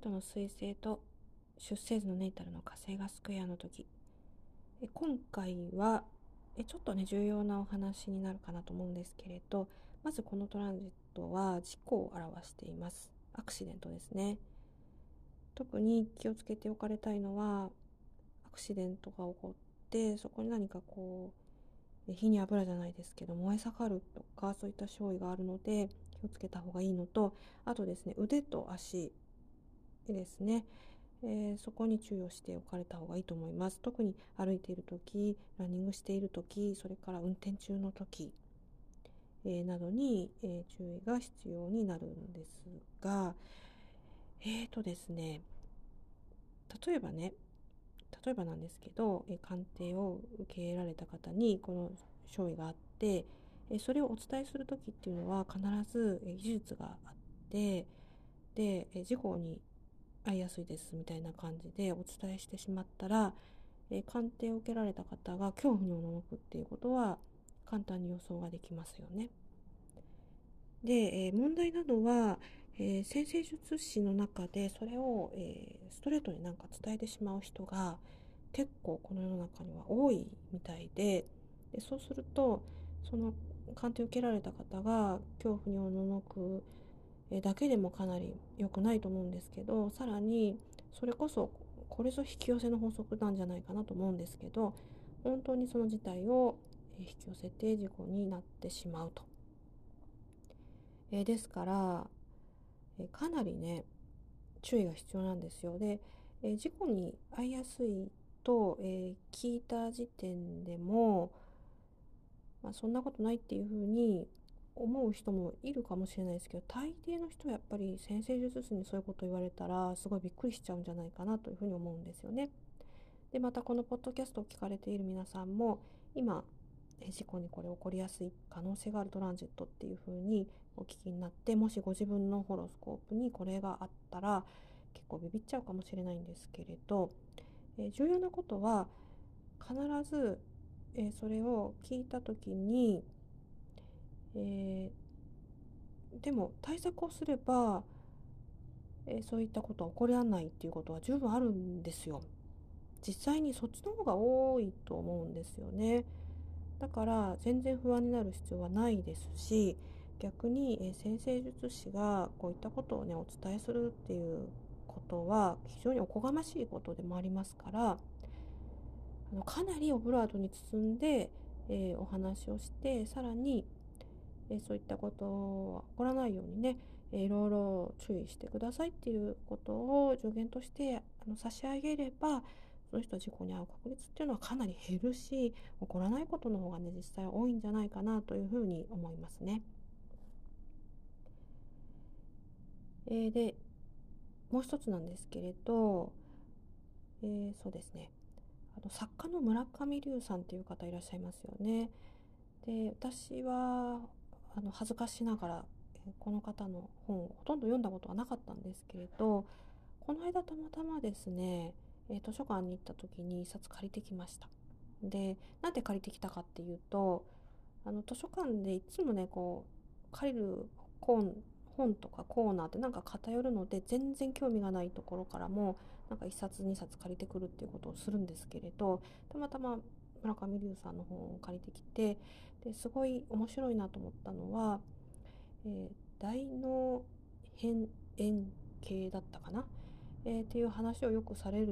トの彗星と出生図のネイタルの火星がスクエアの時。え今回はえちょっとね重要なお話になるかなと思うんですけれどまずこのトランジットは事故を表しています。アクシデントですね。特に気をつけておかれたいのはアクシデントが起こってそこに何かこう火に油じゃないですけど燃え盛るとかそういった勝利があるので気をつけた方がいいのとあとですね腕と足ですね、えー、そこに注意をしておかれた方がいいと思います。特に歩いている時ランニングしている時それから運転中の時、えー、などに、えー、注意が必要になるんですがえーとですね例えばね例えばなんですけど、え鑑定を受けられた方にこの勝利があってえそれをお伝えする時っていうのは必ずえ技術があってでえ事故に遭いやすいですみたいな感じでお伝えしてしまったら、え鑑定を受けられた方が恐怖におののくっていうことは簡単に予想ができますよね。で、え問題なのは、えー、先生術師の中でそれを、えー、ストレートになんか伝えてしまう人が結構この世の中には多いみたいででそうするとその鑑定を受けられた方が恐怖におののくだけでもかなり良くないと思うんですけどさらにそれこそこれぞ引き寄せの法則なんじゃないかなと思うんですけど本当にその事態を引き寄せて事故になってしまうと。えですからえかなりね注意が必要なんですよ。で、え事故に遭いやすいと、え、聞いた時点でも、まあ、そんなことないっていうふうに思う人もいるかもしれないですけど大抵の人はやっぱり先生術師にそういうこと言われたらすごいびっくりしちゃうんじゃないかなというふうに思うんですよね。でまたこのポッドキャストを聞かれている皆さんも今事故にこれ起こりやすい可能性があるトランジットっていうふうにお聞きになってもしご自分のホロスコープにこれがあったら結構ビビっちゃうかもしれないんですけれど、えー、重要なことは必ず、えー、それを聞いた時に、えー、でも対策をすれば、えそういったことは起こりないっていうことは十分あるんですよ。実際にそっちの方が多いと思うんですよね。だから全然不安になる必要はないですし逆に、え先生術師がこういったことをねお伝えするっていうことは非常におこがましいことでもありますからあのかなりオブラートに包んで、えー、お話をしてさらに、えー、そういったことは起こらないようにね、えー、いろいろ注意してくださいっていうことを助言としてあの差し上げればその人は事故に遭う確率っていうのはかなり減るし起こらないことの方がね実際多いんじゃないかなというふうに思いますね。えー、でもう一つなんですけれど、えー、そうですねあの作家の村上龍さんっていう方いらっしゃいますよね。で私はあの恥ずかしながらこの方の本をほとんど読んだことはなかったんですけれどこの間たまたまですね、え図書館に行った時に一冊借りてきました。でなんで借りてきたかっていうとあの図書館でいつもねこう借りる本本とかコーナーってなんか偏るので全然興味がないところからもなんか1冊2冊借りてくるっていうことをするんですけれどたまたま村上龍さんの本を借りてきてですごい面白いなと思ったのは、えー、大脳変円形だったかな、えー、っていう話をよくされる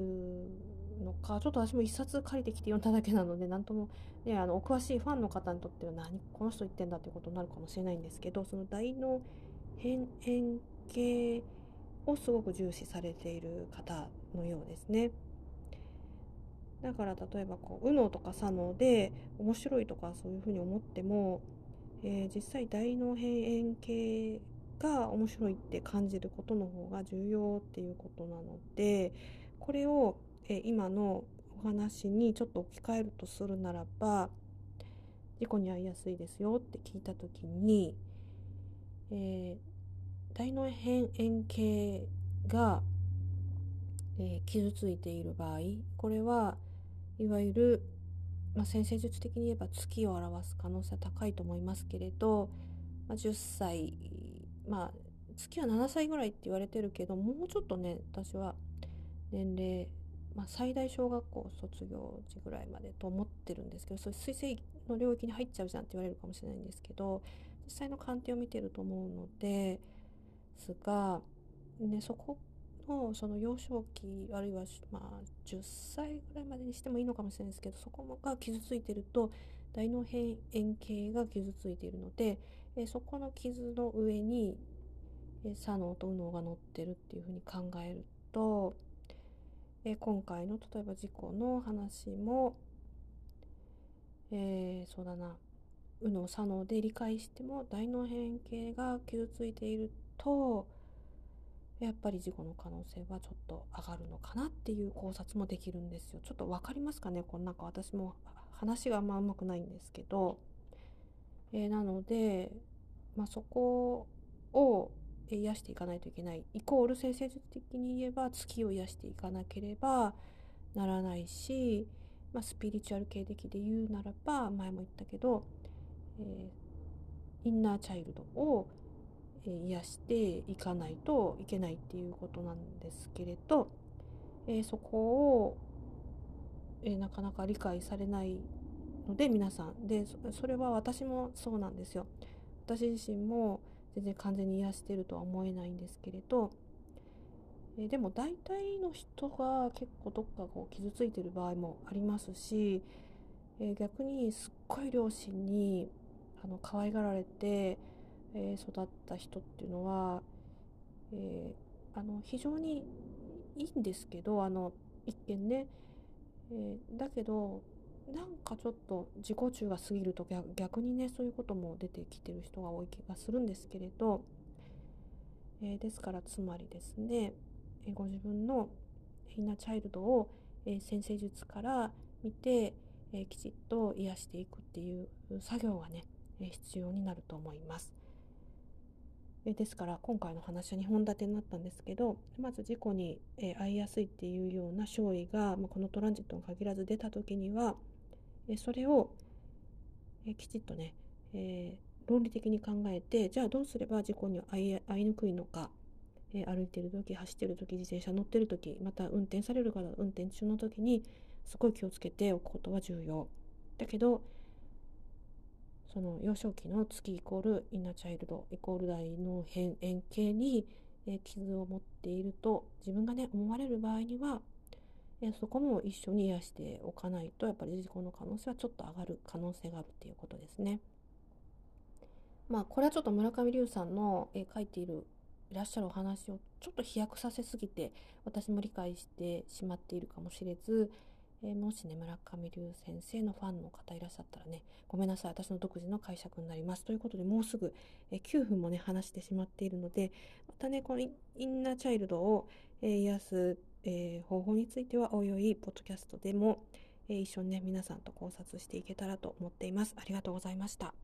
のかちょっと私も一冊借りてきて読んだだけなので何とも、ね、あのお詳しいファンの方にとっては何この人言ってんだっていうことになるかもしれないんですけどその大脳変円形をすごく重視されている方のようですね。だから例えばこう右脳とか左脳で面白いとかそういうふうに思っても、えー、実際大脳変円形が面白いって感じることの方が重要っていうことなのでこれを、えー、今のお話にちょっと置き換えるとするならば事故に遭いやすいですよって聞いた時にえー、大脳辺円形が、えー、傷ついている場合これはいわゆる、まあ、先生術的に言えば月を表す可能性は高いと思いますけれど、まあ、10歳、まあ、月は7歳ぐらいって言われてるけどもうちょっとね私は年齢、まあ、最大小学校卒業時ぐらいまでと思ってるんですけどそういう水星の領域に入っちゃうじゃんって言われるかもしれないんですけど実際の鑑定を見てると思うのですが、ね、そこのその幼少期あるいはまあ10歳ぐらいまでにしてもいいのかもしれないですけどそこが傷ついてると大脳辺縁系が傷ついているので、えそこの傷の上に、え左脳と右脳が乗ってるっていうふうに考えると、え今回の例えば事故の話も、えー、そうだな右脳左脳で理解しても大脳変形が傷ついているとやっぱり事故の可能性はちょっと上がるのかなっていう考察もできるんですよ。ちょっと分かりますかね？このなんか私も話があんまうまくないんですけど、えー、なので、まあ、そこを癒していかないといけない。イコール先生的に言えば月を癒していかなければならないし、まあ、スピリチュアル系的で言うならば前も言ったけど、えー、インナーチャイルドを癒していかないといけないっていうことなんですけれど、え、そこを、え、なかなか理解されないので皆さん。でそれは私もそうなんですよ。私自身も全然完全に癒してるとは思えないんですけれど、え、でも大体の人が結構どっかこう傷ついてる場合もありますし、え逆にすっごい両親にあの可愛がられてえー、育った人っていうのは、えー、あの非常にいいんですけどあの一見ね、えー、だけどなんかちょっと自己中が過ぎると逆にねそういうことも出てきてる人が多い気がするんですけれど、えー、ですからつまりですね、えー、ご自分のインナーチャイルドを、えー、先生術から見て、えきちっと癒していくっていう作業がね、え必要になると思います。えですから今回の話は2本立てになったんですけどまず事故に、え遭いやすいっていうような勝利が、ま、このトランジットに限らず出た時には、えそれを、えきちっとね、え、論理的に考えてじゃあどうすれば事故に遭いにくいのか、え歩いてる時走ってる時自転車乗ってる時また運転される方運転中の時にすごい気をつけておくことは重要。だけどその幼少期の月イコールインナーチャイルドイコール大の変円形に、え傷を持っていると自分がね思われる場合には、えそこも一緒に癒しておかないとやっぱり事故の可能性はちょっと上がる可能性があるっていうことですね。まあこれはちょっと村上龍さんの、え書いているいらっしゃるお話をちょっと飛躍させすぎて私も理解してしまっているかもしれず、えー、もしね、村上龍先生のファンの方いらっしゃったらね、ごめんなさい、私の独自の解釈になります。ということで、もうすぐ、えー、9分もね、話してしまっているので、またね、このインナーチャイルドを、えー、癒す、え方法については、おいおい、ポッドキャストでも、え一緒にね、皆さんと考察していけたらと思っています。ありがとうございました。